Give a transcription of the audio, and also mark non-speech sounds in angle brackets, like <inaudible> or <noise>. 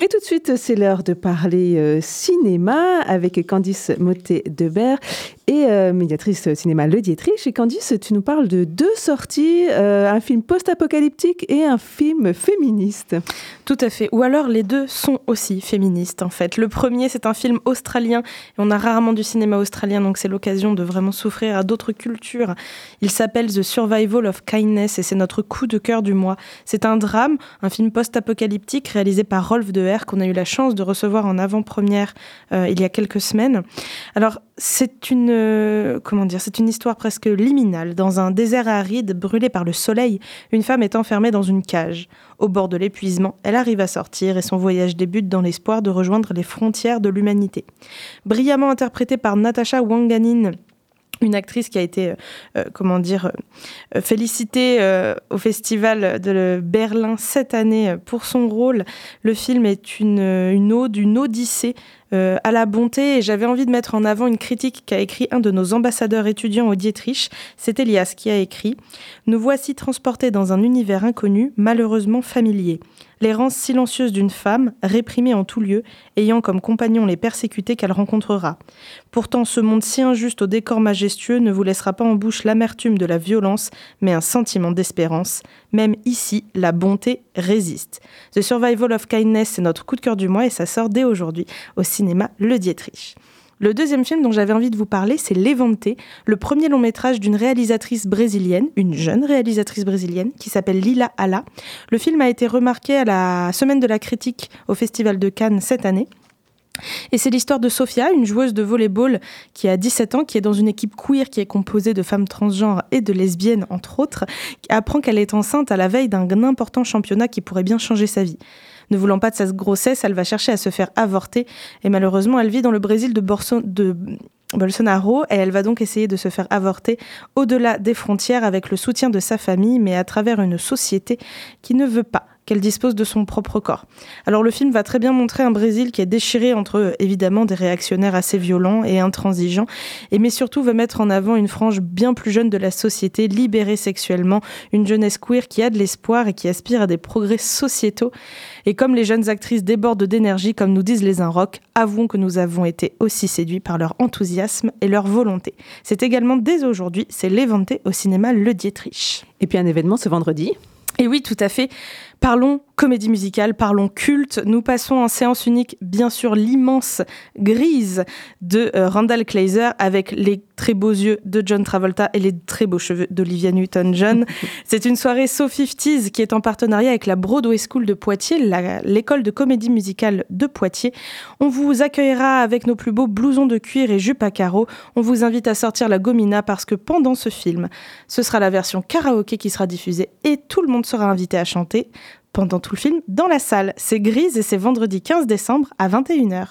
Et tout de suite, c'est l'heure de parler euh, cinéma avec Candice Motet-Debert et euh, médiatrice cinéma Le Dietrich. Et Candice, tu nous parles de deux sorties, euh, un film post-apocalyptique et un film féministe. Tout à fait. Ou alors les deux sont aussi féministes en fait. Le premier, c'est un film australien. On a rarement du cinéma australien, donc c'est l'occasion de vraiment souffrir à d'autres cultures. Il s'appelle The Survival of Kindness et c'est notre coup de cœur du mois. C'est un drame, un film post-apocalyptique réalisé par Rolf De qu'on a eu la chance de recevoir en avant-première euh, il y a quelques semaines. Alors c'est une euh, comment dire, c'est une histoire presque liminale. Dans un désert aride brûlé par le soleil, une femme est enfermée dans une cage. Au bord de l'épuisement, elle arrive à sortir et son voyage débute dans l'espoir de rejoindre les frontières de l'humanité. Brillamment interprétée par Natasha Wanganin, une actrice qui a été, euh, comment dire, euh, félicitée au festival de Berlin cette année pour son rôle. Le film est une, une ode, une odyssée euh, à la bonté et j'avais envie de mettre en avant une critique qu'a écrit un de nos ambassadeurs étudiants au Dietrich. C'est Elias qui a écrit Nous voici transportés dans un univers inconnu, malheureusement familier. L'errance silencieuse d'une femme, réprimée en tout lieu, ayant comme compagnon les persécutés qu'elle rencontrera. Pourtant, ce monde si injuste au décor majestueux ne vous laissera pas en bouche l'amertume de la violence, mais un sentiment d'espérance. Même ici, la bonté résiste. The Survival of Kindness, c'est notre coup de cœur du mois et ça sort dès aujourd'hui au cinéma Le Dietrich. Le deuxième film dont j'avais envie de vous parler, c'est L'Éventé, le premier long métrage d'une réalisatrice brésilienne, une jeune réalisatrice brésilienne, qui s'appelle Lila Ala. Le film a été remarqué à la Semaine de la critique au Festival de Cannes cette année. Et c'est l'histoire de Sophia, une joueuse de volleyball qui a 17 ans, qui est dans une équipe queer qui est composée de femmes transgenres et de lesbiennes, entre autres, qui apprend qu'elle est enceinte à la veille d'un important championnat qui pourrait bien changer sa vie. Ne voulant pas de sa grossesse, elle va chercher à se faire avorter et malheureusement, elle vit dans le Brésil de, de Bolsonaro et elle va donc essayer de se faire avorter au-delà des frontières avec le soutien de sa famille, mais à travers une société qui ne veut pas qu'elle dispose de son propre corps. Alors le film va très bien montrer un Brésil qui est déchiré entre évidemment des réactionnaires assez violents et intransigeants, et mais surtout va mettre en avant une frange bien plus jeune de la société, libérée sexuellement, une jeunesse queer qui a de l'espoir et qui aspire à des progrès sociétaux. Et comme les jeunes actrices débordent d'énergie, comme nous disent les Inrocks, avouons que nous avons été aussi séduits par leur enthousiasme et leur volonté. C'est également dès aujourd'hui, c'est l'éventé au cinéma Le Dietrich. Et puis un événement ce vendredi et oui, tout à fait. Parlons comédie musicale, parlons culte. Nous passons en séance unique, bien sûr, l'immense Grise de euh, Randall Kleiser avec les très beaux yeux de John Travolta et les très beaux cheveux d'Olivia Newton-John. <laughs> C'est une soirée So 50s qui est en partenariat avec la Broadway School de Poitiers, l'école de comédie musicale de Poitiers. On vous accueillera avec nos plus beaux blousons de cuir et jupes à carreaux. On vous invite à sortir la gomina parce que pendant ce film, ce sera la version karaoké qui sera diffusée et tout le monde sera invité à chanter pendant tout le film dans la salle. C'est Grise et c'est vendredi 15 décembre à 21h.